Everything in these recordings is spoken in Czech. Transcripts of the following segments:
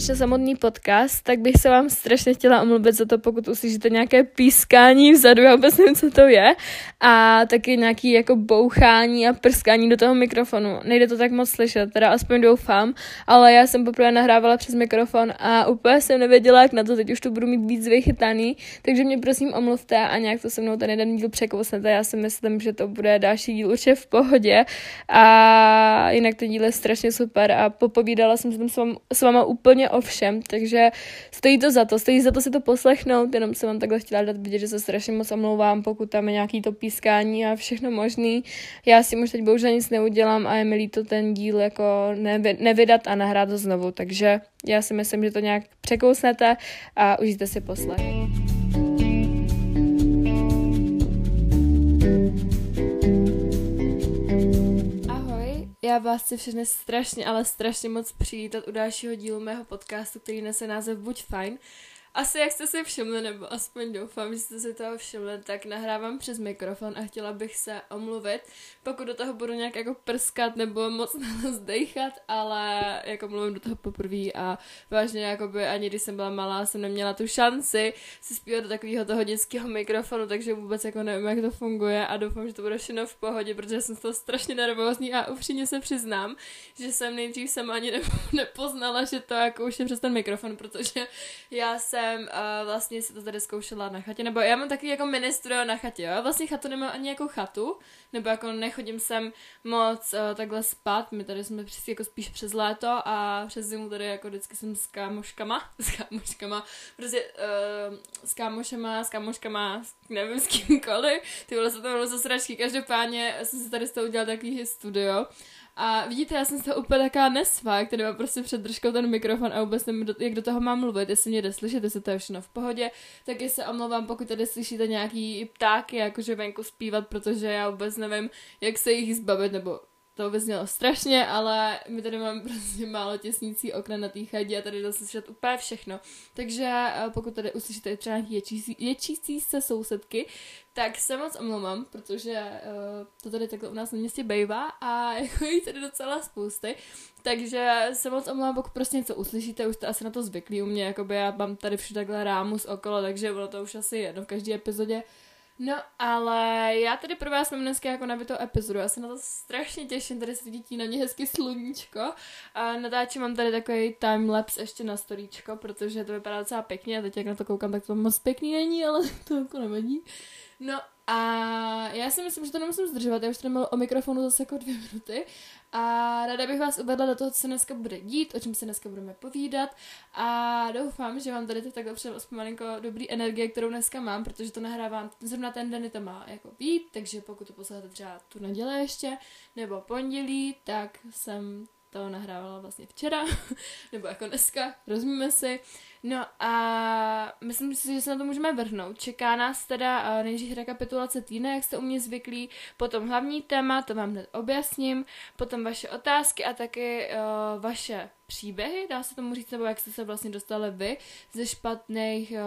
začne samotný podcast, tak bych se vám strašně chtěla omluvit za to, pokud uslyšíte nějaké pískání vzadu, já vůbec nevím, co to je, a taky nějaký jako bouchání a prskání do toho mikrofonu. Nejde to tak moc slyšet, teda aspoň doufám, ale já jsem poprvé nahrávala přes mikrofon a úplně jsem nevěděla, jak na to teď už to budu mít víc vychytaný, takže mě prosím omluvte a nějak to se mnou ten jeden díl překousnete. Já si myslím, že to bude další díl určitě v pohodě a jinak ten díl je strašně super a popovídala jsem se tam s, vám, s váma úplně o všem, takže stojí to za to, stojí za to si to poslechnout, jenom jsem vám takhle chtěla dát vidět, že se strašně moc omlouvám, pokud tam je nějaký to pískání a všechno možný. Já si už teď bohužel nic neudělám a je mi líto ten díl jako nevy, nevydat a nahrát to znovu, takže já si myslím, že to nějak překousnete a užijte si poslech. Já vás chci všechny strašně, ale strašně moc přivítat u dalšího dílu mého podcastu, který nese název Buď fajn. Asi jak jste si všimli, nebo aspoň doufám, že jste si toho všimli, tak nahrávám přes mikrofon a chtěla bych se omluvit, pokud do toho budu nějak jako prskat nebo moc zdejchat, ale jako mluvím do toho poprvé a vážně jakoby ani když jsem byla malá, jsem neměla tu šanci si zpívat do takového toho dětského mikrofonu, takže vůbec jako nevím, jak to funguje a doufám, že to bude všechno v pohodě, protože jsem z toho strašně nervózní a upřímně se přiznám, že jsem nejdřív sama ani nepoznala, že to jako už je přes ten mikrofon, protože já jsem jsem uh, vlastně si to tady zkoušela na chatě, nebo já mám taky jako ministru na chatě, jo, vlastně chatu nemám ani jako chatu, nebo jako nechodím sem moc uh, takhle spát, my tady jsme přes, jako spíš přes léto a přes zimu tady jako vždycky jsem s kámoškama, s kámoškama, prostě uh, s kámošema, s kámoškama, nevím s kýmkoliv, ty vole se tam zase sračky, každopádně jsem si tady z toho udělal takový studio a vidíte, já jsem toho úplně taká nesvá, který má prostě před držkou ten mikrofon a vůbec nevím, jak do toho mám mluvit, jestli mě jde slyšet, jestli to je všechno v pohodě, tak se omlouvám, pokud tady slyšíte nějaký ptáky, jakože venku zpívat, protože já vůbec nevím, jak se jich zbavit, nebo to vyznělo strašně, ale my tady máme prostě málo těsnící okna na té chadě a tady jde slyšet úplně všechno. Takže eh, pokud tady uslyšíte třeba nějaký ječící, ječící se sousedky, tak se moc omlouvám, protože uh, to tady takhle u nás na městě bejvá a jako je tady docela spousty. Takže se moc omlouvám, pokud prostě něco uslyšíte, už jste asi na to zvyklí u mě, jakoby já mám tady všude takhle rámus okolo, takže bylo to už asi jedno v každé epizodě. No, ale já tady pro vás mám dneska jako nabitou epizodu, já se na to strašně těším, tady se vidí na mě hezky sluníčko. A natáčím mám tady takový timelapse ještě na storíčko, protože to vypadá docela pěkně. A teď jak na to koukám, tak to moc pěkný není, ale to jako nevadí. No a já si myslím, že to nemusím zdržovat, já už tady o mikrofonu zase jako dvě minuty. A ráda bych vás uvedla do toho, co se dneska bude dít, o čem se dneska budeme povídat. A doufám, že vám tady to takhle aspoň malinko dobrý energie, kterou dneska mám, protože to nahrávám, zrovna ten den to má jako být, takže pokud to posloucháte třeba tu neděle ještě, nebo pondělí, tak jsem to nahrávala vlastně včera, nebo jako dneska, rozumíme si. No a myslím si, že se na to můžeme vrhnout. Čeká nás teda uh, nejdřív rekapitulace týdne, jak jste u mě zvyklí, potom hlavní téma, to vám hned objasním, potom vaše otázky a taky uh, vaše příběhy, dá se tomu říct, nebo jak jste se vlastně dostali vy ze špatných uh,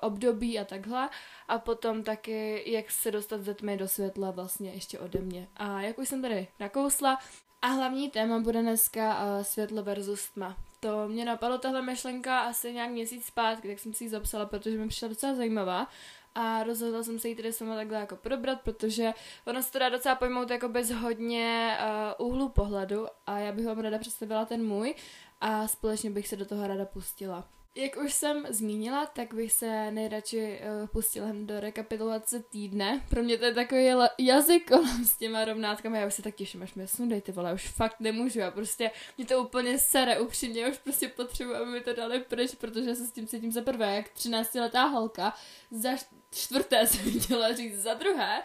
období a takhle. A potom taky, jak se dostat ze tmy do světla vlastně ještě ode mě. A jak už jsem tady nakousla, a hlavní téma bude dneska uh, světlo versus tma. To mě napadlo tahle myšlenka asi nějak měsíc zpátky, tak jsem si ji zapsala, protože mi přišla docela zajímavá a rozhodla jsem se jí tedy sama takhle jako probrat, protože ono se to dá docela pojmout jako bez hodně uh, úhlu pohledu a já bych vám ráda představila ten můj a společně bych se do toho ráda pustila. Jak už jsem zmínila, tak bych se nejradši uh, pustila do rekapitulace týdne. Pro mě to je takový jazyk s těma rovnátkami, já už se tak těším, až mi sundej ty vole, už fakt nemůžu, já prostě, mě to úplně sere upřímně, už prostě potřebuji, aby mi to dali pryč, protože se s tím cítím za prvé, jak 13 letá holka, za čtvrté jsem chtěla říct, za druhé,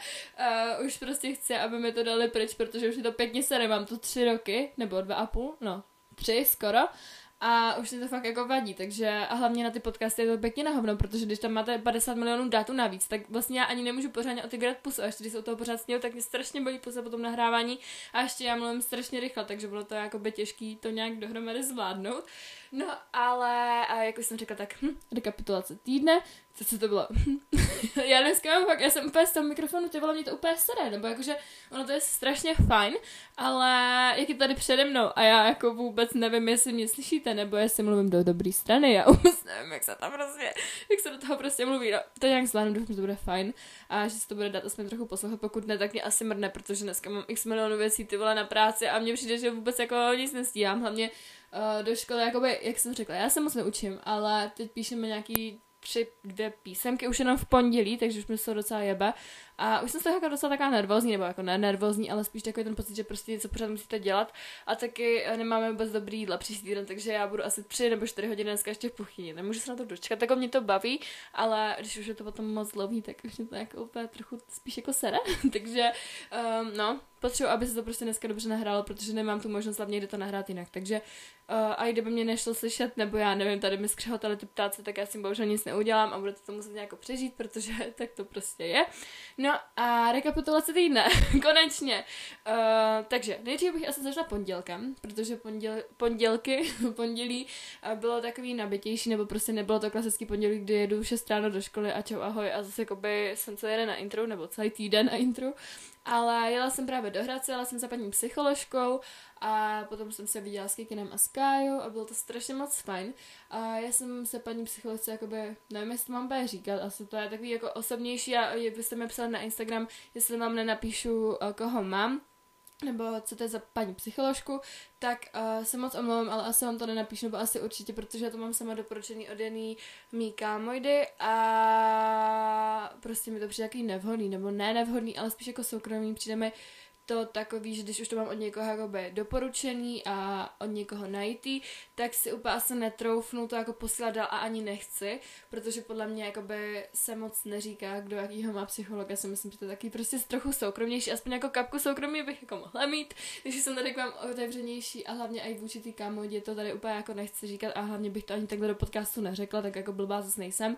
uh, už prostě chci, aby mi to dali pryč, protože už je to pěkně sere, mám to tři roky, nebo dva a půl, no, tři skoro, a už se to fakt jako vadí, takže a hlavně na ty podcasty je to pěkně na hovno, protože když tam máte 50 milionů dátů navíc, tak vlastně já ani nemůžu pořádně otevírat pusu a ještě když se u toho pořád sněhu, tak mě strašně bolí pusa po tom nahrávání a ještě já mluvím strašně rychle, takže bylo to jako by těžký to nějak dohromady zvládnout. No, ale a jak už jsem řekla, tak hm, rekapitulace týdne, co, co to bylo? já dneska mám fakt, já jsem úplně z toho mikrofonu, ty vole, mě to úplně sere, nebo jakože ono to je strašně fajn, ale jak je tady přede mnou a já jako vůbec nevím, jestli mě slyšíte, nebo jestli mluvím do dobré strany, já vůbec nevím, jak se tam prostě, jak se do toho prostě mluví, no, to nějak zvládnu, doufám, že to bude fajn a že se to bude dát aspoň trochu poslouchat, pokud ne, tak mě asi mrne, protože dneska mám x milionů věcí ty vole na práci a mně přijde, že vůbec jako nic nestíhám, hlavně uh, do školy, jakoby, jak jsem řekla, já se moc neučím, ale teď píšeme nějaký tři, dvě písemky už jenom v pondělí, takže už mi to docela jebe. A už jsem se jako docela taková nervózní, nebo jako ne nervózní, ale spíš takový ten pocit, že prostě něco pořád musíte dělat. A taky nemáme vůbec dobrý jídla příští týden, takže já budu asi tři nebo čtyři hodiny dneska ještě v kuchyni. Nemůžu se na to dočkat, tak mě to baví, ale když už je to potom moc dlouhý, tak už mě to jako úplně trochu spíš jako sere. takže um, no, potřebuji, aby se to prostě dneska dobře nahrálo, protože nemám tu možnost hlavně, kde to nahrát jinak. Takže uh, a kdyby mě nešlo slyšet, nebo já nevím, tady mi skřehotali ty ptáci, tak já si bohužel nic neudělám a budete to muset nějak přežít, protože tak to prostě je. No a rekapitulace týdne, konečně. Uh, takže nejdřív bych asi začala pondělkem, protože ponděl, pondělky, pondělí uh, bylo takový nabitější, nebo prostě nebylo to klasický pondělí, kdy jedu 6 ráno do školy a čau ahoj a zase jakoby jsem celý den na intro, nebo celý týden na intro ale jela jsem právě do Hradce, jela jsem za paní psycholožkou a potom jsem se viděla s Kikinem a s Kájou a bylo to strašně moc fajn. A já jsem se paní psycholožce, jakoby, nevím, jestli to mám bude říkat, asi to je takový jako osobnější a vy jste mi psali na Instagram, jestli vám nenapíšu, eh, koho mám, nebo co to je za paní psycholožku, tak uh, se moc omlouvám, ale asi vám to nenapíšu, nebo asi určitě, protože já to mám sama doporučený od jedný mý kámojdy a prostě mi to přijde takový nevhodný, nebo ne nevhodný, ale spíš jako soukromý, přijde mi to takový, že když už to mám od někoho jakoby doporučený a od někoho najítý, tak si úplně asi netroufnu to jako posílat dál a ani nechci, protože podle mě jakoby se moc neříká, kdo jakýho má psychologa, si myslím, že to je taky prostě trochu soukromnější, aspoň jako kapku soukromí bych jako mohla mít, když jsem tady k vám otevřenější a hlavně i vůči ty kámodě to tady úplně jako nechci říkat a hlavně bych to ani takhle do podcastu neřekla, tak jako blbá zase nejsem,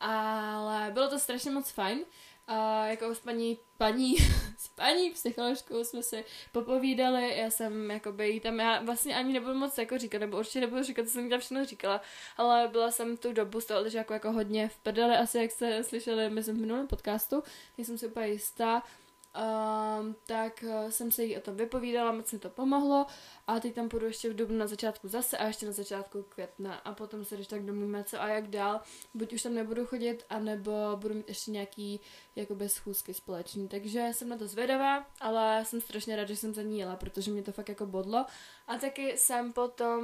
ale bylo to strašně moc fajn. A jako s paní, paní, s paní psycholožkou jsme si popovídali, já jsem jako jí tam, já vlastně ani nebudu moc jako říkat, nebo určitě nebudu říkat, co jsem tam všechno říkala, ale byla jsem tu dobu z toho jako, jako hodně v prdele, asi jak jste slyšeli, myslím v minulém podcastu, jsem si úplně jistá, Um, tak uh, jsem se jí o tom vypovídala, moc mi to pomohlo a teď tam půjdu ještě v dubnu na začátku zase a ještě na začátku května a potom se když tak domluvíme co a jak dál. Buď už tam nebudu chodit, anebo budu mít ještě nějaký jakoby schůzky společný. Takže jsem na to zvědavá, ale jsem strašně ráda, že jsem za ní jela, protože mě to fakt jako bodlo. A taky jsem potom,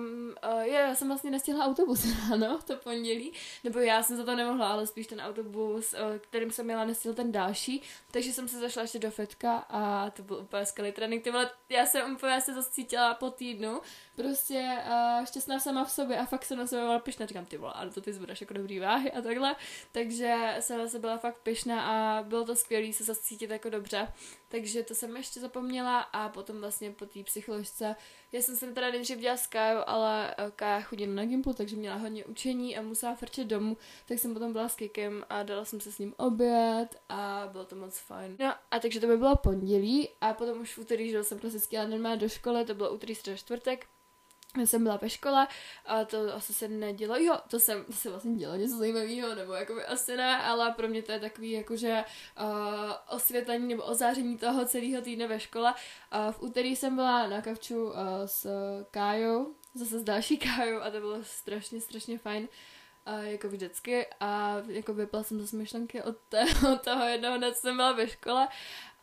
uh, je, já jsem vlastně nestihla autobus ráno, to pondělí, nebo já jsem za to nemohla, ale spíš ten autobus, uh, kterým jsem měla, nestihl ten další, takže jsem se zašla ještě do fetka a to byl úplně skvělý trénink. Ty vole, já jsem úplně se zase cítila po týdnu, prostě uh, šťastná sama v sobě a fakt jsem na sebe byla pišná. Říkám, ty vole, ale to ty zbudáš jako dobrý váhy a takhle. Takže jsem na sebe byla fakt pišná a bylo to skvělé se zase cítit jako dobře. Takže to jsem ještě zapomněla a potom vlastně po té psycholožce, já jsem se teda nejdřív dělala s Kájou, ale eh, Kája chodila na Gimplu, takže měla hodně učení a musela frčet domů, tak jsem potom byla s Kikem a dala jsem se s ním oběd a bylo to moc fajn. No a takže to by bylo pondělí a potom už v úterý, že jsem prostě normálně do školy, to bylo úterý, středa, čtvrtek, já jsem byla ve škole a to asi se nedělo, jo, to jsem to se vlastně dělo něco zajímavého, nebo jako by asi ne, ale pro mě to je takový jakože uh, osvětlení nebo ozáření toho celého týdne ve škole. Uh, v úterý jsem byla na kavču uh, s Kájou, zase s další Kájou a to bylo strašně, strašně fajn. Uh, jako vždycky a jako vypla jsem zase myšlenky od, té, od toho jednoho dne, co jsem byla ve škole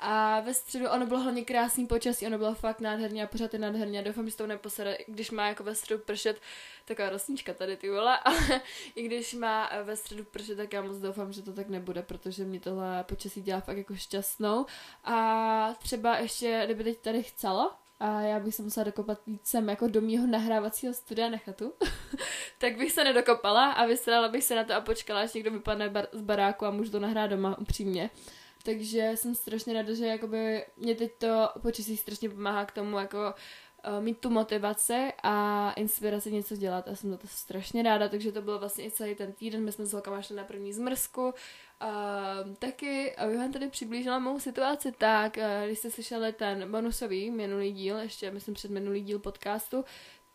a ve středu ono bylo hlavně krásný počasí, ono bylo fakt nádherně a pořád je nádherně. Doufám, že to neposede, když má jako ve středu pršet, taková rosnička tady ty vole, ale i když má ve středu pršet, tak já moc doufám, že to tak nebude, protože mě tohle počasí dělá fakt jako šťastnou. A třeba ještě, kdyby teď tady chcelo, a já bych se musela dokopat víc sem jako do mýho nahrávacího studia na chatu, tak bych se nedokopala a vysrala bych se na to a počkala, až někdo vypadne bar- z baráku a můžu to nahrát doma upřímně. Takže jsem strašně ráda, že jakoby mě teď to počasí strašně pomáhá k tomu jako uh, mít tu motivaci a inspiraci něco dělat. A jsem za to strašně ráda, takže to bylo vlastně i celý ten týden, my jsme s holkama šli na první zmrzku, Uh, taky, abych vám tady přiblížila mou situaci, tak uh, když jste slyšeli ten bonusový minulý díl, ještě myslím před minulý díl podcastu,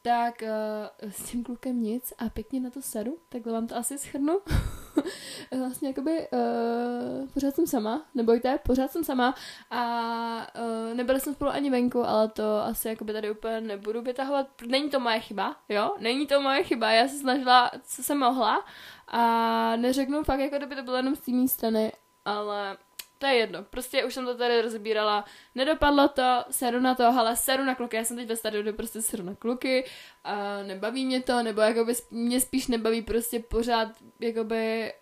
tak uh, s tím klukem nic a pěkně na to sedu, takhle vám to asi schrnu. vlastně jakoby uh, pořád jsem sama, nebojte, pořád jsem sama a uh, nebyli jsme spolu ani venku, ale to asi jakoby tady úplně nebudu vytahovat. Není to moje chyba, jo? Není to moje chyba, já se snažila, co jsem mohla a neřeknu fakt, jako kdyby to bylo jenom z té strany, ale to je jedno, prostě už jsem to tady rozbírala, nedopadlo to, seru na to, ale seru na kluky, já jsem teď ve stadiu, kde prostě seru na kluky a nebaví mě to, nebo jakoby mě spíš nebaví prostě pořád, jakoby,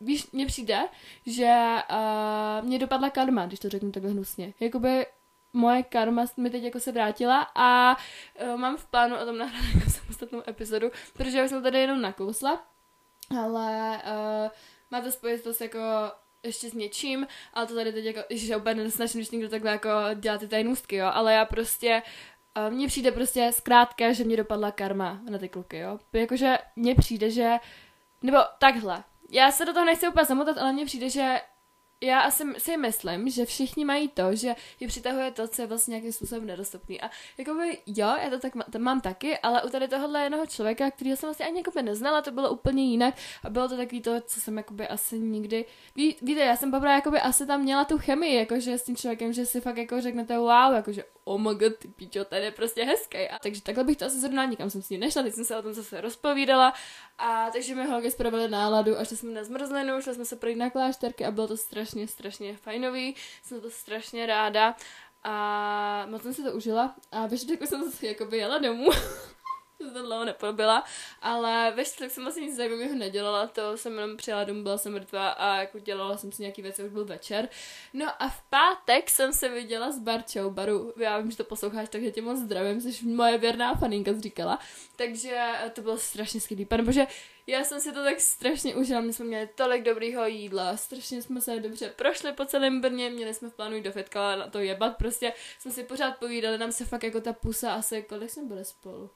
víš, mně přijde, že uh, mě dopadla karma, když to řeknu takhle hnusně, jakoby moje karma mi teď jako se vrátila a uh, mám v plánu o tom nahrát jako samostatnou epizodu, protože já jsem tady jenom nakousla, ale uh, má to spojitost jako ještě s něčím, ale to tady teď jako, že úplně nesnažím, když někdo takhle jako dělá ty tajnůstky, jo, ale já prostě uh, mně přijde prostě zkrátka, že mě dopadla karma na ty kluky, jo. Jakože mně přijde, že, nebo takhle, já se do toho nechci úplně zamotat, ale mně přijde, že já asi si myslím, že všichni mají to, že je přitahuje to, co je vlastně nějakým způsobem nedostupný. A jakoby jo, já to tak to mám taky, ale u tady tohohle jednoho člověka, který jsem vlastně ani jakoby neznala, to bylo úplně jinak a bylo to takový to, co jsem jakoby asi nikdy, ví, víte, já jsem poprvé jakoby asi tam měla tu chemii, jakože s tím člověkem, že si fakt jako řeknete wow, jakože oh my god, ty pičo, ten je prostě hezký. A takže takhle bych to asi zrovna nikam jsem s ním nešla, teď jsem se o tom zase rozpovídala a takže mi holky zpravili náladu a šli jsme na zmrzlinu, šli jsme se projít na klášterky a bylo to strašně, strašně fajnový, jsem to strašně ráda. A moc jsem si to užila. A ve čtvrtek jsem zase jakoby jela domů to dlouho nepobila, ale ve čtvrtek jsem vlastně nic zajímavého nedělala, to jsem jenom přijela domů, byla jsem mrtvá a jako dělala jsem si nějaký věci, už byl večer. No a v pátek jsem se viděla s Barčou, Baru, já vím, že to posloucháš, takže tě moc zdravím, jsi moje věrná faninka, říkala, takže to bylo strašně skvělý, panebože, já jsem si to tak strašně užila, my jsme měli tolik dobrýho jídla, strašně jsme se dobře prošli po celém Brně, měli jsme v plánu jít do fitka na to jebat, prostě jsme si pořád povídali, nám se fakt jako ta pusa asi, kolik jsme byli spolu?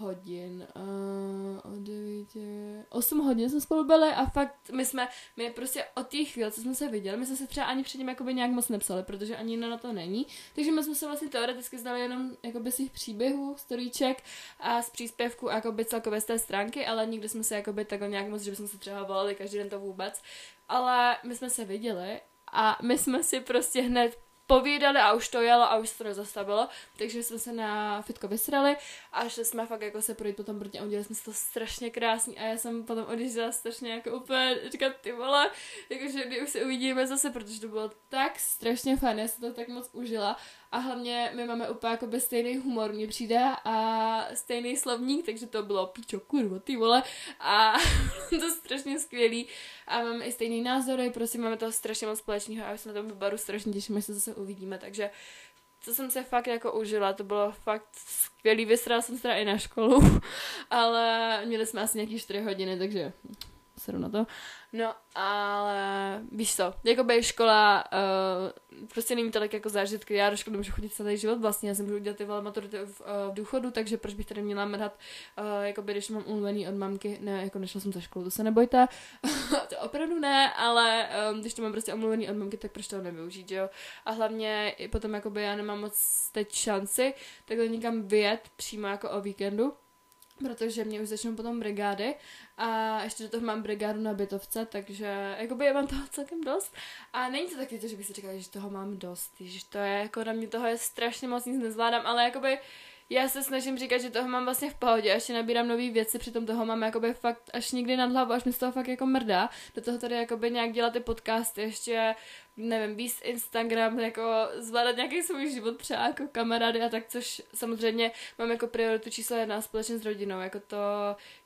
Hodin, uh, od devíti, osm hodin jsme spolu byli a fakt my jsme, my prostě od těch chvíl, co jsme se viděli, my jsme se třeba ani předtím jakoby nějak moc nepsali, protože ani na to není, takže my jsme se vlastně teoreticky znali jenom jakoby z těch příběhů, storíček a z příspěvků a jakoby celkově z té stránky, ale nikdy jsme se jakoby takhle nějak moc, že bychom se třeba volali každý den to vůbec, ale my jsme se viděli a my jsme si prostě hned povídali a už to jelo a už se to nezastavilo, takže jsme se na fitko vysrali a šli jsme fakt jako se projít po tom Brně a udělali jsme si to strašně krásný a já jsem potom odjížděla strašně jako úplně říkat ty vole, jakože kdy už se uvidíme zase, protože to bylo tak strašně fajn, já jsem to tak moc užila a hlavně my máme úplně jako stejný humor, mně přijde a stejný slovník, takže to bylo píčo, kurva, ty vole. A to strašně skvělý. A máme i stejný názory, prostě máme toho strašně moc společného a já se na tom baru strašně těším, až se zase uvidíme, takže co jsem se fakt jako užila, to bylo fakt skvělý, vysrala jsem se teda i na školu, ale měli jsme asi nějaký 4 hodiny, takže seru na to. No, ale víš co, jako by škola uh, prostě není tolik jako zážitky, já do školy můžu chodit celý život vlastně, já jsem můžu udělat ty vole maturity v, uh, v, důchodu, takže proč bych tady měla mrhat, uh, jako by když mám umluvený od mamky, ne, jako nešla jsem za školu, to se nebojte, to opravdu ne, ale um, když to mám prostě omluvený od mamky, tak proč to nevyužít, jo? A hlavně potom jakoby já nemám moc teď šanci takhle někam vyjet přímo jako o víkendu, protože mě už začnou potom brigády a ještě do toho mám brigádu na bytovce, takže jakoby já mám toho celkem dost. A není to taky to, že bych si říkala, že toho mám dost, že to je jako na mě toho je strašně moc, nic nezvládám, ale jakoby já se snažím říkat, že toho mám vlastně v pohodě, ještě nabírám nové věci, přitom toho mám jakoby fakt až nikdy nad hlavu, až mi z toho fakt jako mrdá. Do toho tady jakoby nějak dělat ty podcasty, ještě nevím, víc Instagram, jako zvládat nějaký svůj život třeba jako kamarády a tak, což samozřejmě mám jako prioritu číslo jedna společně s rodinou, jako to,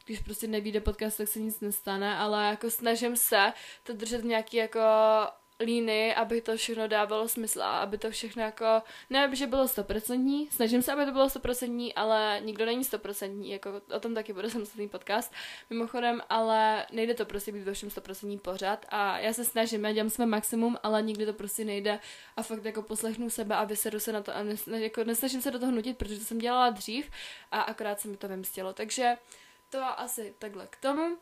když prostě nevíde podcast, tak se nic nestane, ale jako snažím se to držet v nějaký jako líny, aby to všechno dávalo smysl a aby to všechno jako, ne, že bylo stoprocentní, snažím se, aby to bylo stoprocentní, ale nikdo není stoprocentní, jako o tom taky bude samostatný podcast, mimochodem, ale nejde to prostě být ve všem stoprocentní pořád a já se snažím, já dělám své maximum, ale nikdy to prostě nejde a fakt jako poslechnu sebe a vysedu se na to a nes, jako nesnažím se do toho nutit, protože to jsem dělala dřív a akorát se mi to vymstilo, takže to asi takhle k tomu.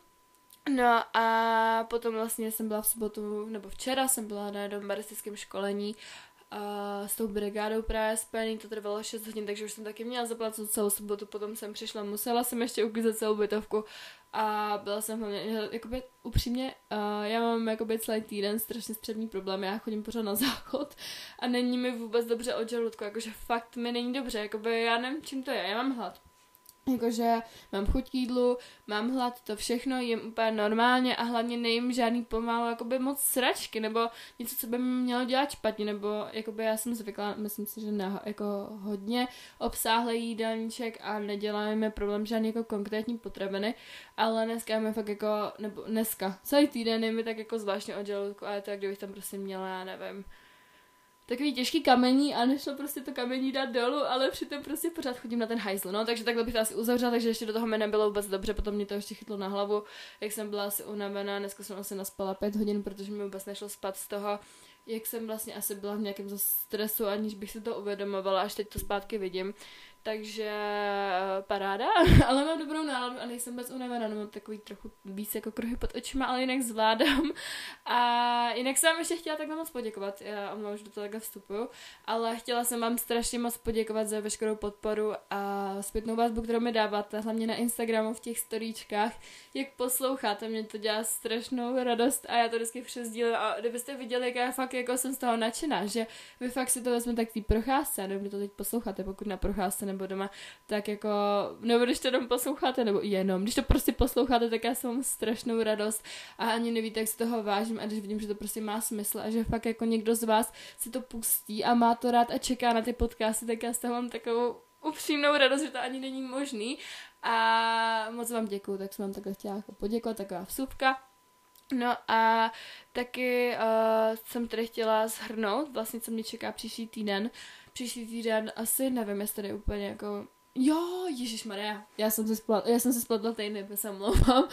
No a potom vlastně jsem byla v sobotu, nebo včera jsem byla na jednom baristickém školení a s tou brigádou právě spojený, to trvalo 6 hodin, takže už jsem taky měla zaplatit celou sobotu, potom jsem přišla, musela jsem ještě uklízet celou bytovku a byla jsem hlavně, jakoby upřímně, uh, já mám jakoby celý týden strašně střední problém, já chodím pořád na záchod a není mi vůbec dobře od žaludku, jakože fakt mi není dobře, jakoby já nevím, čím to je, já mám hlad Jakože mám chuť k jídlu, mám hlad, to všechno jim úplně normálně a hlavně nejím žádný pomalu jakoby moc sračky nebo něco, co by mi mělo dělat špatně, nebo jakoby já jsem zvykla, myslím si, že na jako hodně obsáhlý jídelníček a neděláme problém žádný jako konkrétní potraviny, ale dneska mi fakt jako, nebo dneska, celý týden je mi tak jako zvláštně od žaludku a je to, jak kdybych tam prostě měla, já nevím, takový těžký kamení a nešlo prostě to kamení dát dolů, ale přitom prostě pořád chodím na ten hajzl, no, takže takhle bych to asi uzavřela, takže ještě do toho mi nebylo vůbec dobře, potom mě to ještě chytlo na hlavu, jak jsem byla asi unavená, dneska jsem asi naspala pět hodin, protože mi vůbec nešlo spát z toho, jak jsem vlastně asi byla v nějakém stresu, aniž bych si to uvědomovala, až teď to zpátky vidím. Takže eh, paráda, ale mám dobrou náladu a nejsem bez unavená, mám takový trochu víc jako kruhy pod očima, ale jinak zvládám. A jinak jsem vám ještě chtěla takhle moc poděkovat, já omlouvám, že do toho takhle vstupuju, ale chtěla jsem vám strašně moc poděkovat za veškerou podporu a zpětnou vazbu, kterou mi dáváte, hlavně na Instagramu v těch storíčkách, jak posloucháte, mě to dělá strašnou radost a já to vždycky přesdílím a kdybyste viděli, jak já fakt jako jsem z toho nadšená, že vy fakt si to vezmete k té procházce, nebo to teď posloucháte, pokud na procházce nebo doma, tak jako, nebo když to jenom posloucháte, nebo jenom, když to prostě posloucháte, tak já jsem strašnou radost a ani nevíte, jak si toho vážím a když vidím, že to prostě má smysl a že fakt jako někdo z vás si to pustí a má to rád a čeká na ty podcasty, tak já z toho mám takovou upřímnou radost, že to ani není možný a moc vám děkuju, tak jsem vám takhle chtěla jako poděkovat, taková vsupka. No a taky uh, jsem tady chtěla shrnout vlastně, co mě čeká příští týden. Příští týden asi nevím, jestli tady úplně jako Jo, Ježíš Maria, já jsem se spletla, já jsem se spletla týdny, se omlouvám,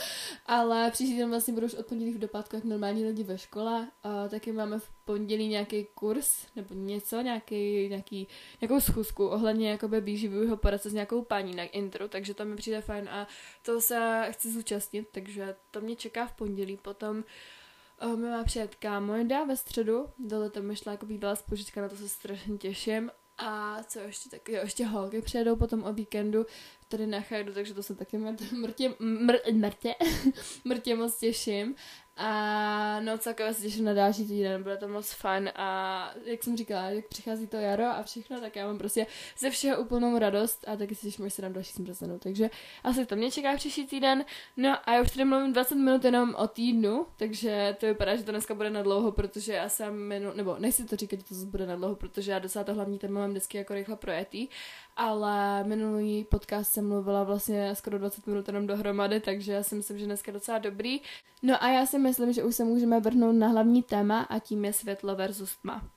ale příští den vlastně budu už od pondělí v dopadku, jak normální lidi ve škole, a taky máme v pondělí nějaký kurz, nebo něco, nějaký, nějaký, nějakou schůzku ohledně jakoby výživového poradce s nějakou paní na intro, takže to mi přijde fajn a to se chci zúčastnit, takže to mě čeká v pondělí, potom Uh, mi má přijet kámoida ve středu, dole tam myšla jako bývalá spožička, na to se strašně těším a co ještě tak, jo, ještě holky přijedou potom o víkendu tady na Chajdu, takže to se taky mrtě, mr, mrtě, mrtě moc těším. A no celkově se těším na další týden, bude to moc fajn a jak jsem říkala, jak přichází to jaro a všechno, tak já mám prostě ze všeho úplnou radost a taky si těším, až se dám další zmrzlenou. Takže asi to mě čeká příští týden. No a já už tady mluvím 20 minut jenom o týdnu, takže to vypadá, že to dneska bude na dlouho, protože já jsem minul, nebo nechci to říkat, že to zase bude na dlouho, protože já docela to hlavní téma mám vždycky jako rychle projetý, ale minulý podcast jsem mluvila vlastně skoro 20 minut jenom dohromady, takže já si myslím, že dneska docela dobrý. No a já si myslím, že už se můžeme vrhnout na hlavní téma a tím je světlo versus tma.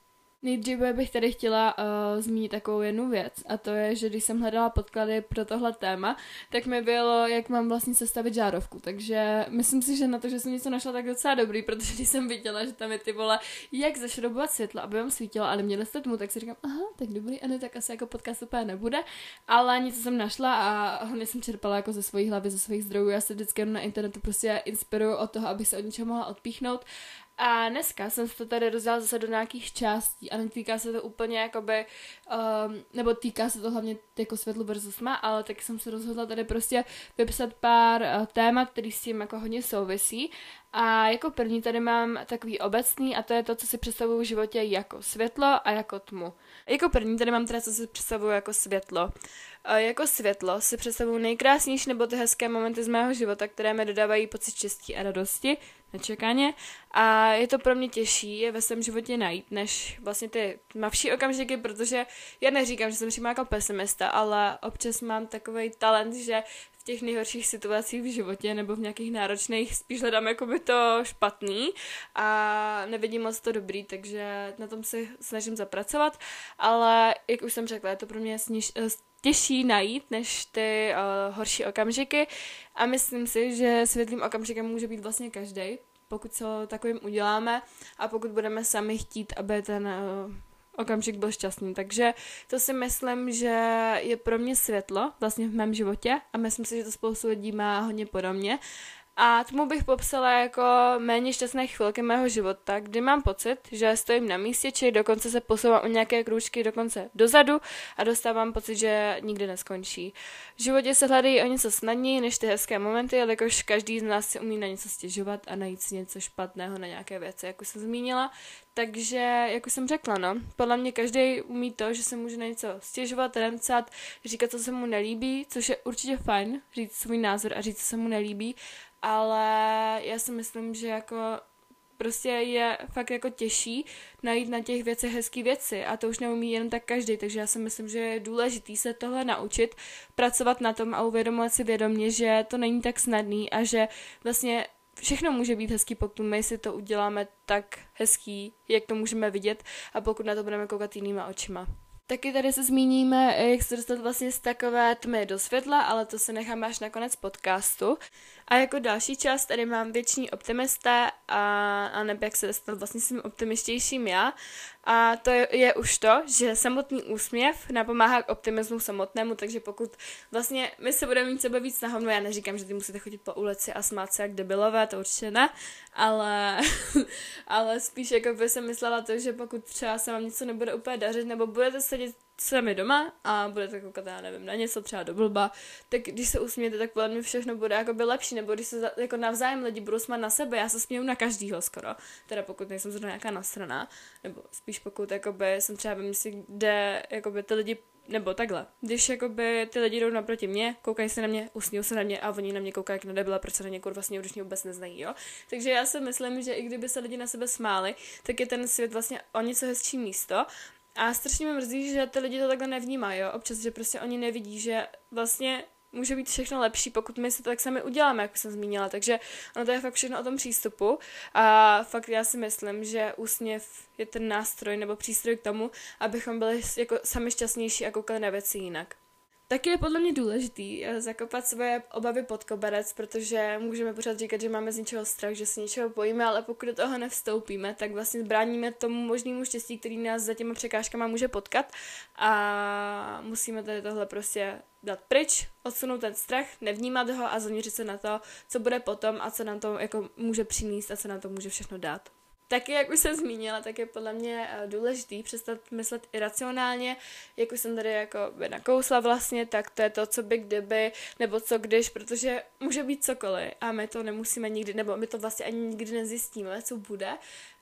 Nejdříve bych tady chtěla uh, zmínit takovou jednu věc a to je, že když jsem hledala podklady pro tohle téma, tak mi bylo, jak mám vlastně sestavit žárovku. Takže myslím si, že na to, že jsem něco našla, tak docela dobrý, protože když jsem viděla, že tam je ty vole, jak zašrobovat světlo, aby vám svítilo, ale měli jste tmu, tak si říkám, aha, tak dobrý, a ne, tak asi jako podcast úplně nebude. Ale něco jsem našla a hlavně jsem čerpala jako ze svojí hlavy, ze svých zdrojů. Já se vždycky na internetu prostě inspiruju od toho, aby se od něčeho mohla odpíchnout a dneska jsem to tady rozdělala zase do nějakých částí a netýká se to úplně jakoby, um, nebo týká se to hlavně jako světlu versus tma, ale tak jsem se rozhodla tady prostě vypsat pár uh, témat, který s tím jako hodně souvisí. A jako první tady mám takový obecný a to je to, co si představuju v životě jako světlo a jako tmu. Jako první tady mám teda, co si představuju jako světlo. Uh, jako světlo si představuju nejkrásnější nebo ty hezké momenty z mého života, které mi dodávají pocit štěstí a radosti, nečekaně. A je to pro mě těžší je ve svém životě najít, než vlastně ty mavší okamžiky, protože já neříkám, že jsem přímo jako pesimista, ale občas mám takový talent, že těch nejhorších situacích v životě nebo v nějakých náročných spíš hledám jako by to špatný a nevidím moc to dobrý, takže na tom se snažím zapracovat, ale jak už jsem řekla, je to pro mě sniž, eh, těžší najít než ty uh, horší okamžiky. A myslím si, že světlým okamžikem může být vlastně každý, pokud co takovým uděláme a pokud budeme sami chtít, aby ten uh, okamžik byl šťastný. Takže to si myslím, že je pro mě světlo vlastně v mém životě a myslím si, že to spoustu lidí má hodně podobně. A tomu bych popsala jako méně šťastné chvilky mého života, kdy mám pocit, že stojím na místě, či dokonce se posouvám o nějaké krůčky dokonce dozadu a dostávám pocit, že nikdy neskončí. V životě se hledají o něco snadněji než ty hezké momenty, jelikož každý z nás si umí na něco stěžovat a najít si něco špatného na nějaké věci, jako jsem zmínila. Takže, jako jsem řekla, no, podle mě každý umí to, že se může na něco stěžovat, remcat, říkat, co se mu nelíbí, což je určitě fajn, říct svůj názor a říct, co se mu nelíbí, ale já si myslím, že jako prostě je fakt jako těžší najít na těch věcech hezké věci a to už neumí jen tak každý, takže já si myslím, že je důležitý se tohle naučit, pracovat na tom a uvědomovat si vědomě, že to není tak snadný a že vlastně všechno může být hezký, pokud my si to uděláme tak hezký, jak to můžeme vidět a pokud na to budeme koukat jinýma očima. Taky tady se zmíníme, jak se dostat vlastně z takové tmy do světla, ale to se necháme až na konec podcastu. A jako další část tady mám věční optimista a, a nebo jak se dostat vlastně s tím optimištějším já. A to je, je už to, že samotný úsměv napomáhá k optimismu samotnému, takže pokud vlastně my se budeme mít sebe víc na hovno, já neříkám, že ty musíte chodit po ulici a smát se jak debilové, to určitě ne, ale, ale spíš jako by jsem myslela to, že pokud třeba se vám něco nebude úplně dařit, nebo budete sedět sami doma a budete koukat, já nevím, na něco třeba do blba, tak když se usmějete, tak podle mě všechno bude jako by lepší, nebo když se jako navzájem lidi budou smát na sebe, já se směju na každýho skoro, teda pokud nejsem zrovna nějaká nasraná, nebo spíš pokud jakoby jsem třeba v místě, kde jakoby ty lidi nebo takhle, když jakoby ty lidi jdou naproti mě, koukají se na mě, usmějí se na mě a oni na mě koukají jak na debila, proč se na ně kurva smějí, když vůbec neznají, jo. Takže já si myslím, že i kdyby se lidi na sebe smáli, tak je ten svět vlastně o něco hezčí místo a strašně mě mrzí, že ty lidi to takhle nevnímají, jo, občas, že prostě oni nevidí, že vlastně může být všechno lepší, pokud my si to tak sami uděláme, jak jsem zmínila. Takže ono to je fakt všechno o tom přístupu a fakt já si myslím, že úsměv je ten nástroj nebo přístroj k tomu, abychom byli jako sami šťastnější a koukali na věci jinak. Taky je podle mě důležitý eh, zakopat svoje obavy pod koberec, protože můžeme pořád říkat, že máme z něčeho strach, že se něčeho bojíme, ale pokud do toho nevstoupíme, tak vlastně bráníme tomu možnému štěstí, který nás za těma překážkama může potkat a musíme tady tohle prostě dát pryč, odsunout ten strach, nevnímat ho a zaměřit se na to, co bude potom a co nám to jako může přinést a co nám to může všechno dát. Taky, jak už jsem zmínila, tak je podle mě eh, důležitý přestat myslet iracionálně, jak už jsem tady jako by nakousla vlastně, tak to je to, co by kdyby, nebo co když, protože může být cokoliv a my to nemusíme nikdy, nebo my to vlastně ani nikdy nezjistíme, co bude,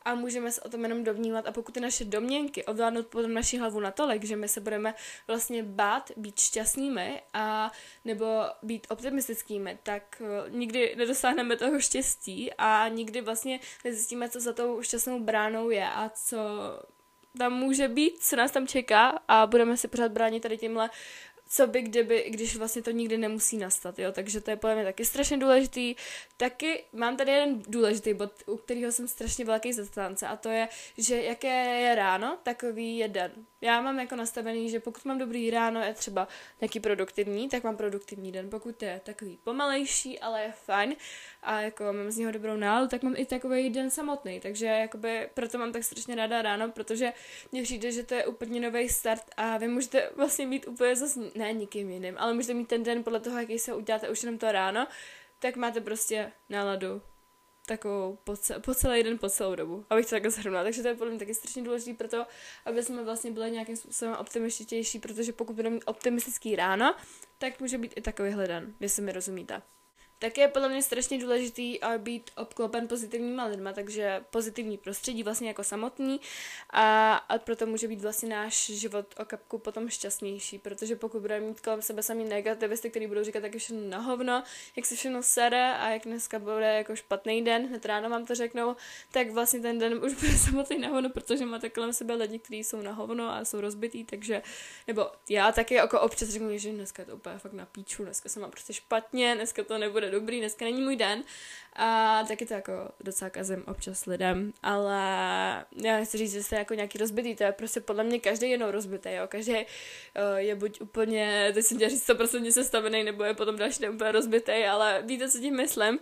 a můžeme se o tom jenom dovnímat a pokud ty naše domněnky ovládnou potom naši hlavu natolik, že my se budeme vlastně bát být šťastnými a nebo být optimistickými, tak eh, nikdy nedosáhneme toho štěstí a nikdy vlastně nezjistíme, co za tou šťastnou bránou je a co tam může být, co nás tam čeká a budeme si pořád bránit tady tímhle co by kdyby, když vlastně to nikdy nemusí nastat, jo, takže to je podle mě taky strašně důležitý. Taky mám tady jeden důležitý bod, u kterého jsem strašně velký zastánce a to je, že jaké je ráno, takový je den. Já mám jako nastavený, že pokud mám dobrý ráno, je třeba nějaký produktivní, tak mám produktivní den. Pokud je takový pomalejší, ale je fajn a jako mám z něho dobrou náladu, tak mám i takový den samotný. Takže jakoby proto mám tak strašně ráda ráno, protože mně přijde, že to je úplně nový start a vy můžete vlastně mít úplně zase ne nikým jiným, ale můžete mít ten den podle toho, jaký se uděláte už jenom to ráno, tak máte prostě náladu takovou po, cel, po celý den, po celou dobu, abych to takhle zhrnula. Takže to je podle mě taky strašně důležité pro to, aby jsme vlastně byli nějakým způsobem optimističtější, protože pokud budeme mít optimistický ráno, tak může být i takový hledan, jestli mi rozumíte. Tak je podle mě strašně důležitý být obklopen pozitivníma lidma, takže pozitivní prostředí vlastně jako samotný. A, a proto může být vlastně náš život o kapku potom šťastnější, protože pokud budeme mít kolem sebe sami negativisty, kteří budou říkat, jak je všechno na hovno, jak se všechno sere a jak dneska bude jako špatný den, hned ráno vám to řeknou, tak vlastně ten den už bude samotný na hovno, protože máte kolem sebe lidi, kteří jsou na hovno a jsou rozbitý, takže, nebo já taky jako občas řeknu, že dneska je to úplně fakt na píču, dneska se mám prostě špatně, dneska to nebude dobrý, dneska není můj den. A taky to jako docela kazem občas lidem, ale já nechci říct, že jste jako nějaký rozbitý, to je prostě podle mě každý jenom rozbitý, jo, každý uh, je buď úplně, teď jsem říct 100% sestavený, nebo je potom další úplně rozbitý, ale víte, co tím myslím.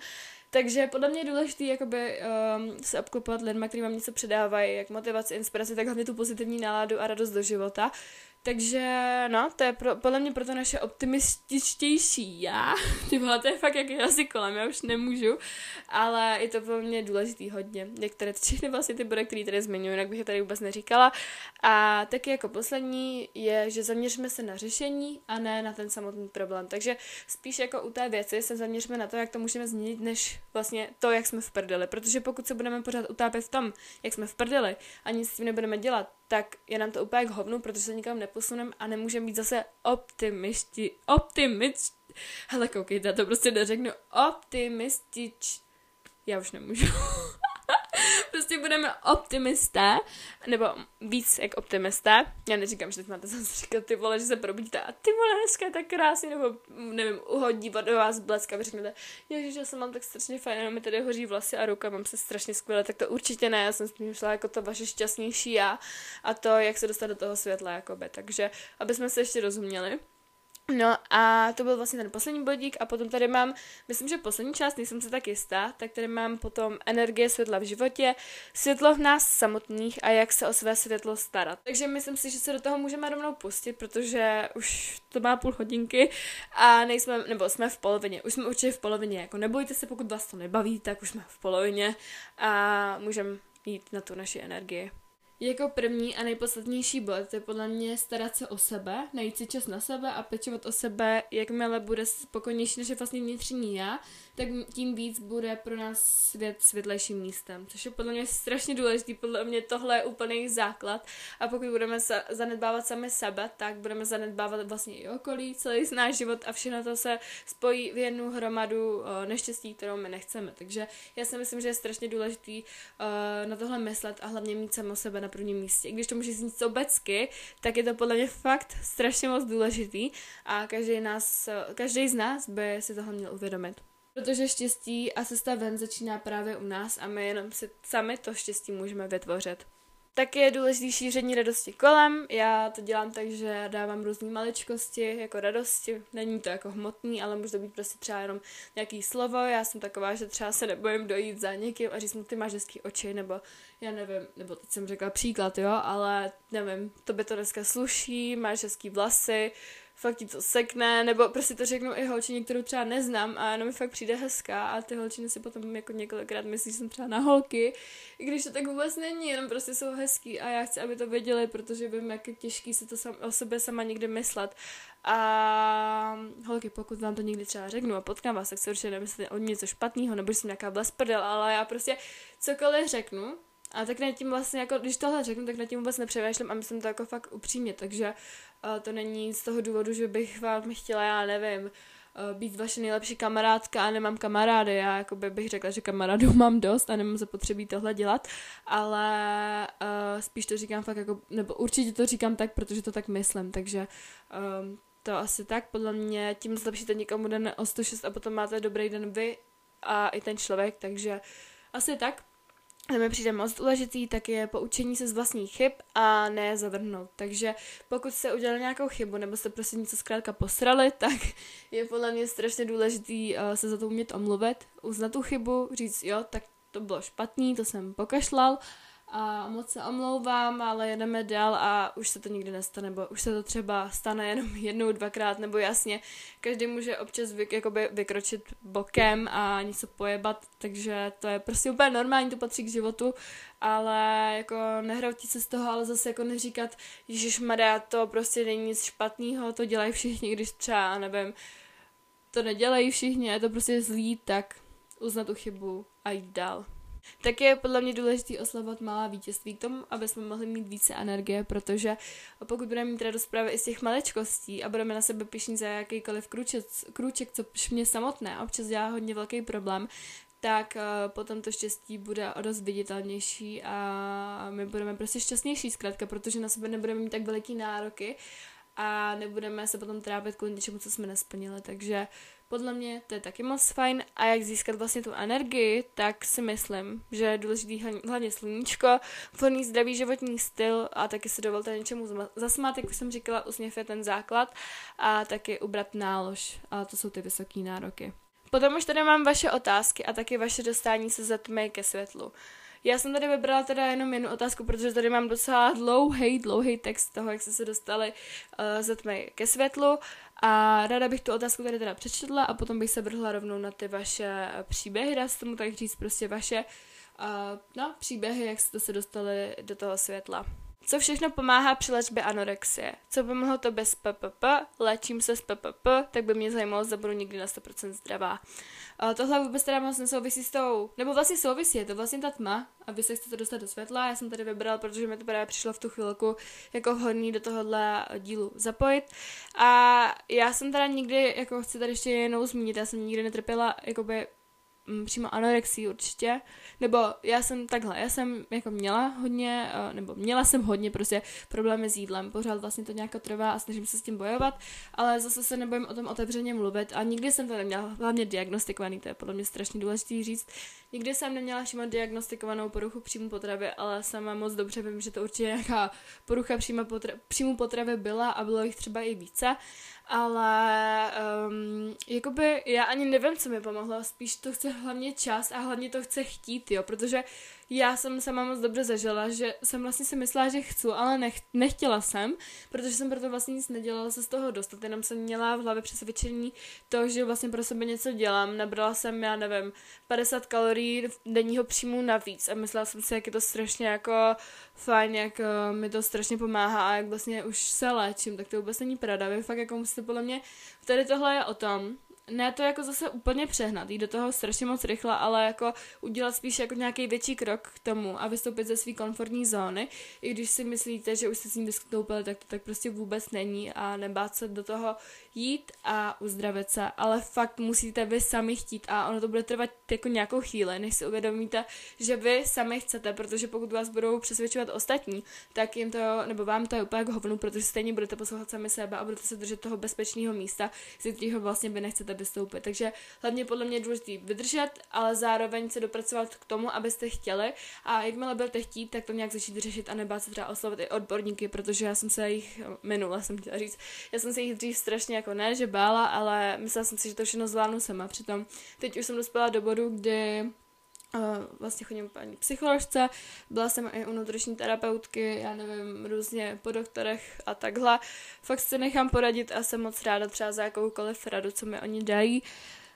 Takže podle mě je důležité um, se obklopovat lidmi, kteří vám něco předávají, jak motivaci, inspiraci, tak hlavně tu pozitivní náladu a radost do života. Takže no, to je pro, podle mě proto naše optimističtější já. Ty vole, to je fakt jak asi kolem, já už nemůžu. Ale je to pro mě důležitý hodně. Některé všechny vlastně ty body, které tady zmiňuji, jinak bych je tady vůbec neříkala. A taky jako poslední je, že zaměříme se na řešení a ne na ten samotný problém. Takže spíš jako u té věci se zaměříme na to, jak to můžeme změnit, než vlastně to, jak jsme v prdeli. Protože pokud se budeme pořád utápět v tom, jak jsme v prdeli a nic s tím nebudeme dělat, tak je nám to úplně k hovnu, protože se nikam neposuneme a nemůžeme být zase optimisti, optimisti, hele koukejte, já to prostě neřeknu, optimistič, já už nemůžu. prostě budeme optimisté, nebo víc jak optimisté. Já neříkám, že teď máte zase říkat ty vole, že se probudíte a ty vole, dneska je tak krásně, nebo nevím, uhodí do vás blesk a vy řeknete, ježiš, já se mám tak strašně fajn, jenom mi tady hoří vlasy a ruka, mám se strašně skvěle, tak to určitě ne, já jsem tím šla jako to vaše šťastnější já a to, jak se dostat do toho světla, jakoby. Takže, aby jsme se ještě rozuměli. No a to byl vlastně ten poslední bodík a potom tady mám, myslím, že poslední část, nejsem se tak jistá, tak tady mám potom energie světla v životě, světlo v nás samotných a jak se o své světlo starat. Takže myslím si, že se do toho můžeme rovnou pustit, protože už to má půl hodinky a nejsme, nebo jsme v polovině, už jsme určitě v polovině, jako nebojte se, pokud vás to nebaví, tak už jsme v polovině a můžeme jít na tu naši energii. Jako první a nejpodstatnější bod je podle mě starat se o sebe, najít si čas na sebe a pečovat o sebe, jakmile bude spokojnější než vlastně vnitřní já, tak tím víc bude pro nás svět světlejším místem, což je podle mě strašně důležitý, podle mě tohle je úplný základ a pokud budeme sa- zanedbávat sami sebe, tak budeme zanedbávat vlastně i okolí, celý náš život a všechno to se spojí v jednu hromadu o, neštěstí, kterou my nechceme. Takže já si myslím, že je strašně důležitý o, na tohle myslet a hlavně mít samo sebe na prvním místě. I když to může znít sobecky, tak je to podle mě fakt strašně moc důležitý a každý, nás, každý z nás by si tohle měl uvědomit. Protože štěstí a cesta ven začíná právě u nás a my jenom si sami to štěstí můžeme vytvořit. Tak je důležitý šíření radosti kolem. Já to dělám tak, že dávám různé maličkosti jako radosti. Není to jako hmotný, ale může to být prostě třeba jenom nějaký slovo. Já jsem taková, že třeba se nebojím dojít za někým a říct mu, ty máš hezký oči, nebo já nevím, nebo teď jsem řekla příklad, jo, ale nevím, to by to dneska sluší, máš hezký vlasy, fakt ti to sekne, nebo prostě to řeknu i holčině, kterou třeba neznám a jenom mi fakt přijde hezká a ty holčiny si potom jako několikrát myslí, že jsem třeba na holky, i když to tak vůbec není, jenom prostě jsou hezký a já chci, aby to věděli, protože vím, jak je těžký si to sam, o sebe sama někdy myslet. A holky, pokud vám to někdy třeba řeknu a potkám vás, tak se určitě nemyslíte o něco špatného, nebo že jsem nějaká blesprdel, ale já prostě cokoliv řeknu, a tak nad tím vlastně, jako, když tohle řeknu, tak nad tím vůbec nepřemýšlím a myslím to jako fakt upřímně, takže uh, to není z toho důvodu, že bych vám chtěla, já nevím, uh, být vaše nejlepší kamarádka a nemám kamarády. Já jako by bych řekla, že kamarádů mám dost a nemám zapotřebí tohle dělat, ale uh, spíš to říkám fakt jako, nebo určitě to říkám tak, protože to tak myslím, takže um, to asi tak, podle mě tím zlepšíte někomu den o 106 a potom máte dobrý den vy a i ten člověk, takže asi tak co mi přijde moc důležitý, tak je poučení se z vlastních chyb a ne zavrhnout. Takže pokud jste udělali nějakou chybu nebo jste prostě něco zkrátka posrali, tak je podle mě strašně důležitý uh, se za to umět omluvit, uznat tu chybu, říct jo, tak to bylo špatný, to jsem pokašlal a moc se omlouvám, ale jedeme dál a už se to nikdy nestane, nebo už se to třeba stane jenom jednou, dvakrát, nebo jasně, každý může občas vy, jakoby vykročit bokem a něco pojebat, takže to je prostě úplně normální, to patří k životu, ale jako nehroutit se z toho, ale zase jako neříkat, Ježíš Maria, to prostě není nic špatného, to dělají všichni, když třeba, nevím, to nedělají všichni, je to prostě zlý, tak uznat tu chybu a jít dál. Tak je podle mě důležité oslavovat malá vítězství k tomu, aby jsme mohli mít více energie, protože pokud budeme mít radost právě i z těch malečkostí a budeme na sebe pišní za jakýkoliv krůček, krůček co mě samotné občas dělá hodně velký problém, tak uh, potom to štěstí bude o dost viditelnější a my budeme prostě šťastnější zkrátka, protože na sebe nebudeme mít tak veliký nároky a nebudeme se potom trápit kvůli něčemu, co jsme nesplnili, takže podle mě to je taky moc fajn a jak získat vlastně tu energii, tak si myslím, že je důležitý hlavně sluníčko, vhodný zdravý životní styl a taky se dovolte něčemu zasmát, jak už jsem říkala, usměv je ten základ a taky ubrat nálož a to jsou ty vysoké nároky. Potom už tady mám vaše otázky a taky vaše dostání se ze tmy ke světlu. Já jsem tady vybrala teda jenom jednu otázku, protože tady mám docela dlouhý, dlouhý text toho, jak jste se dostali uh, ze tmy ke světlu a ráda bych tu otázku tady teda přečetla a potom bych se vrhla rovnou na ty vaše příběhy, dá se tomu tak říct, prostě vaše uh, no, příběhy, jak jste se dostali do toho světla. Co všechno pomáhá při léčbě anorexie? Co pomohlo to bez PPP? Léčím se s PPP, tak by mě zajímalo, zda budu nikdy na 100% zdravá. A tohle vůbec teda moc nesouvisí s tou, nebo vlastně souvisí, je to vlastně ta tma a vy se chcete dostat do světla. Já jsem tady vybral, protože mi to právě přišlo v tu chvilku jako vhodný do tohohle dílu zapojit. A já jsem teda nikdy, jako chci tady ještě jenom zmínit, já jsem nikdy netrpěla jakoby přímo anorexii určitě, nebo já jsem takhle, já jsem jako měla hodně, eh, nebo měla jsem hodně prostě problémy s jídlem, pořád vlastně to nějak trvá a snažím se s tím bojovat, ale zase se nebojím o tom otevřeně mluvit a nikdy jsem to neměla hlavně diagnostikovaný, to je podle mě strašně důležité říct, nikdy jsem neměla přímo diagnostikovanou poruchu příjmu potravy, ale sama moc dobře vím, že to určitě nějaká porucha příjmu, potra- příjmu potravy byla a bylo jich třeba i více. Ale um, jakoby já ani nevím, co mi pomohlo, spíš to chce hlavně čas a hlavně to chce chtít, jo, protože já jsem sama moc dobře zažila, že jsem vlastně si myslela, že chci, ale nech, nechtěla jsem, protože jsem proto vlastně nic nedělala se z toho dostat, jenom jsem měla v hlavě přesvědčení to, že vlastně pro sebe něco dělám, nabrala jsem, já nevím, 50 kalorií denního příjmu navíc a myslela jsem si, jak je to strašně jako fajn, jak uh, mi to strašně pomáhá a jak vlastně už se léčím, tak to vůbec není pravda, vy fakt jako musíte podle mě, tady tohle je o tom, ne to jako zase úplně přehnat, jít do toho strašně moc rychle, ale jako udělat spíš jako nějaký větší krok k tomu a vystoupit ze své komfortní zóny, i když si myslíte, že už jste s ním vystoupili, tak to tak prostě vůbec není a nebát se do toho jít a uzdravit se, ale fakt musíte vy sami chtít a ono to bude trvat jako nějakou chvíli, než si uvědomíte, že vy sami chcete, protože pokud vás budou přesvědčovat ostatní, tak jim to, nebo vám to je úplně jako hovnu, protože stejně budete poslouchat sami sebe a budete se držet toho bezpečného místa, z kterého vlastně vy nechcete vystoupit. Takže hlavně podle mě je důležité vydržet, ale zároveň se dopracovat k tomu, abyste chtěli a jakmile budete chtít, tak to nějak začít řešit a nebát se třeba oslovit i odborníky, protože já jsem se jich minula, jsem chtěla říct, já jsem se jich dřív strašně jako ne, že bála, ale myslela jsem si, že to všechno zvládnu sama. Přitom teď už jsem dospěla do bodu, kdy Uh, vlastně chodím paní psycholožce, byla jsem i u nutriční terapeutky, já nevím, různě po doktorech a takhle. Fakt se nechám poradit a jsem moc ráda třeba za jakoukoliv radu, co mi oni dají.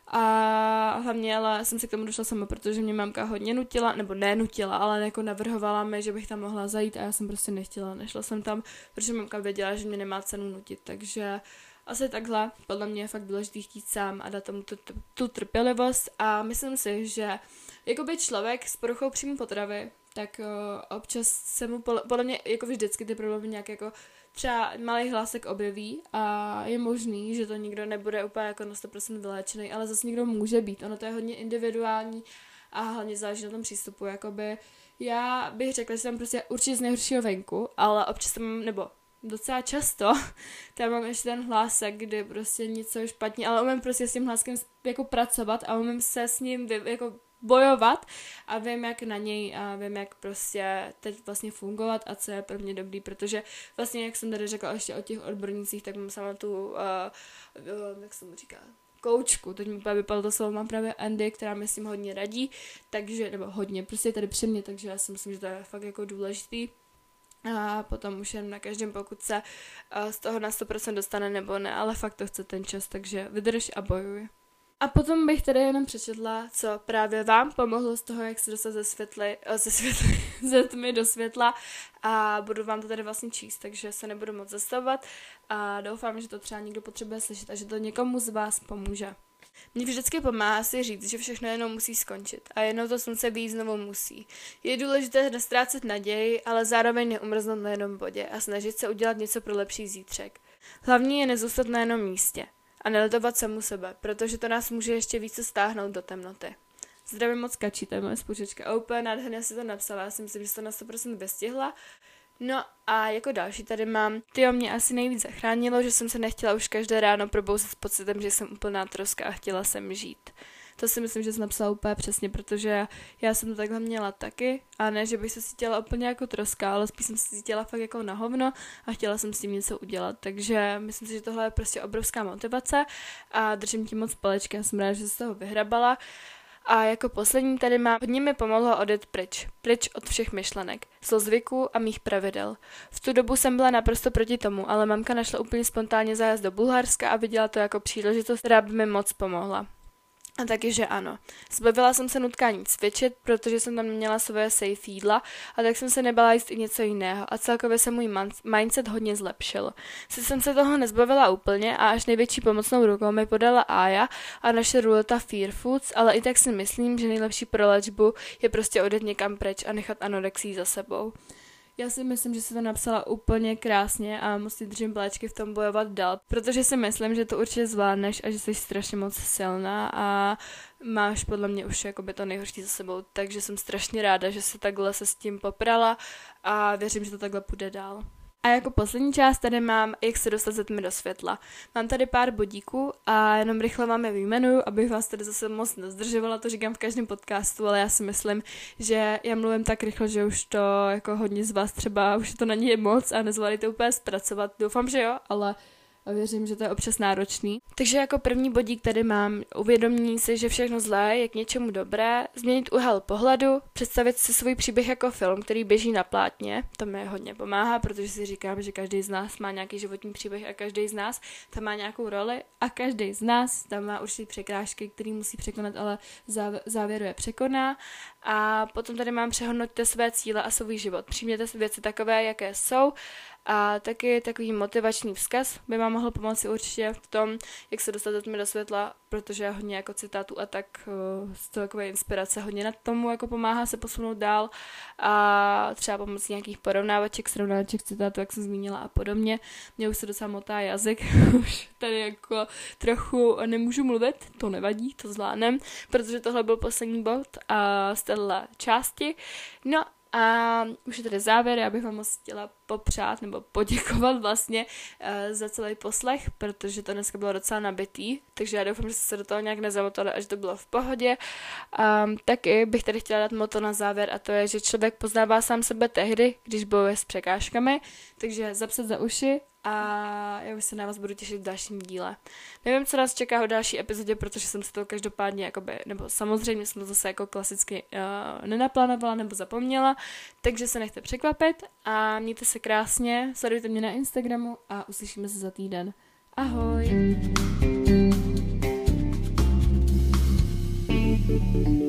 A hlavně ale jsem si k tomu došla sama, protože mě mamka hodně nutila, nebo ne nutila, ale jako navrhovala mi, že bych tam mohla zajít a já jsem prostě nechtěla. Nešla jsem tam, protože mamka věděla, že mě nemá cenu nutit, takže asi takhle, podle mě je fakt důležitý chtít sám a dát tomu tu, tu, tu trpělivost. A myslím si, že jakoby člověk s poruchou příjmu potravy, tak uh, občas se mu, podle mě jako vždycky ty problémy nějak jako třeba malý hlásek objeví a je možný, že to nikdo nebude úplně jako na 100% vyléčený, ale zase někdo může být. Ono to je hodně individuální a hlavně záleží na tom přístupu, jakoby. Já bych řekla, že jsem prostě určitě z nejhoršího venku, ale občas jsem, nebo docela často, tam mám ještě ten hlásek, kdy prostě něco je špatně, ale umím prostě s tím hláskem jako pracovat a umím se s ním vy, jako bojovat a vím, jak na něj a vím, jak prostě teď vlastně fungovat a co je pro mě dobrý, protože vlastně, jak jsem tady řekla ještě o těch odbornících, tak mám sama tu, uh, uh, jak se mu říká, koučku, teď mi úplně vypadlo to slovo, mám právě Andy, která mi s tím hodně radí, takže, nebo hodně, prostě je tady při mě, takže já si myslím, že to je fakt jako důležitý a potom už jen na každém, pokud se uh, z toho na 100% dostane nebo ne, ale fakt to chce ten čas, takže vydrž a bojuj. A potom bych tady jenom přečetla, co právě vám pomohlo z toho, jak se dostat ze světly, uh, ze světly, ze tmy do světla a budu vám to tady vlastně číst, takže se nebudu moc zastavovat a doufám, že to třeba někdo potřebuje slyšet a že to někomu z vás pomůže. Mně vždycky pomáhá si říct, že všechno jenom musí skončit a jednou to slunce být znovu musí. Je důležité nestrácet naději, ale zároveň neumrznout na jednom bodě a snažit se udělat něco pro lepší zítřek. Hlavní je nezůstat na jednom místě a neletovat samu sebe, protože to nás může ještě více stáhnout do temnoty. Zdravím moc kačí, to je moje spoučečka. Úplně nádherně si to napsala, já si myslím, že to na 100% vystihla. No a jako další tady mám, ty mě asi nejvíc zachránilo, že jsem se nechtěla už každé ráno probouzet s pocitem, že jsem úplná troska a chtěla jsem žít. To si myslím, že jsem napsala úplně přesně, protože já jsem to takhle měla taky a ne, že bych se cítila úplně jako troska, ale spíš jsem se cítila fakt jako na hovno a chtěla jsem s tím něco udělat. Takže myslím si, že tohle je prostě obrovská motivace a držím tím moc palečky. Já jsem ráda, že se z toho vyhrabala. A jako poslední tady mám, hodně mi pomohlo odjet pryč. Pryč od všech myšlenek, zvyků a mých pravidel. V tu dobu jsem byla naprosto proti tomu, ale mamka našla úplně spontánně zájezd do Bulharska a viděla to jako příležitost, která by mi moc pomohla. A taky, že ano. Zbavila jsem se nutkání cvičit, protože jsem tam měla svoje safe jídla a tak jsem se nebala jíst i něco jiného a celkově se můj mindset hodně zlepšil. Sice jsem se toho nezbavila úplně a až největší pomocnou rukou mi podala Aja a naše ruleta Fear Foods, ale i tak si myslím, že nejlepší pro léčbu je prostě odjet někam pryč a nechat anorexii za sebou. Já si myslím, že si to napsala úplně krásně a si držím pléčky v tom bojovat dál, protože si myslím, že to určitě zvládneš a že jsi strašně moc silná a máš podle mě už jakoby to nejhorší za sebou, takže jsem strašně ráda, že se takhle se s tím poprala a věřím, že to takhle půjde dál. A jako poslední část tady mám, jak se dostat ze tmy do světla. Mám tady pár bodíků a jenom rychle vám je vyjmenuju, abych vás tady zase moc nezdržovala, to říkám v každém podcastu, ale já si myslím, že já mluvím tak rychle, že už to jako hodně z vás třeba, už to na ní je moc a nezvládajte úplně zpracovat. Doufám, že jo, ale a věřím, že to je občas náročný. Takže jako první bodík tady mám uvědomění si, že všechno zlé je k něčemu dobré, změnit úhel pohledu, představit si svůj příběh jako film, který běží na plátně, to mi hodně pomáhá, protože si říkám, že každý z nás má nějaký životní příběh a každý z nás tam má nějakou roli a každý z nás tam má určitě překrážky, který musí překonat, ale závěru je překoná. A potom tady mám přehodnotit své cíle a svůj život. Přijměte si věci takové, jaké jsou a taky takový motivační vzkaz by vám mohl pomoci určitě v tom, jak se dostat do světla, protože hodně jako citátů a tak uh, z takové inspirace hodně nad tomu jako pomáhá se posunout dál a třeba pomocí nějakých porovnávaček, srovnávaček citátů, jak jsem zmínila a podobně. Mě už se docela motá jazyk, už tady jako trochu nemůžu mluvit, to nevadí, to zvládnem, protože tohle byl poslední bod a z téhle části. No a už je tady závěr, já bych vám moc chtěla popřát nebo poděkovat vlastně uh, za celý poslech, protože to dneska bylo docela nabitý, takže já doufám, že jste se do toho nějak nezamotali až to bylo v pohodě. Um, taky bych tady chtěla dát moto na závěr a to je, že člověk poznává sám sebe tehdy, když bojuje s překážkami, takže zapsat za uši a já už se na vás budu těšit v dalším díle. Nevím, co nás čeká v další epizodě, protože jsem si to každopádně, jakoby, nebo samozřejmě jsem to zase jako klasicky eh, uh, nenaplánovala nebo zapomněla, takže se nechte překvapit a mějte se krásně, sledujte mě na Instagramu a uslyšíme se za týden. Ahoj! thank you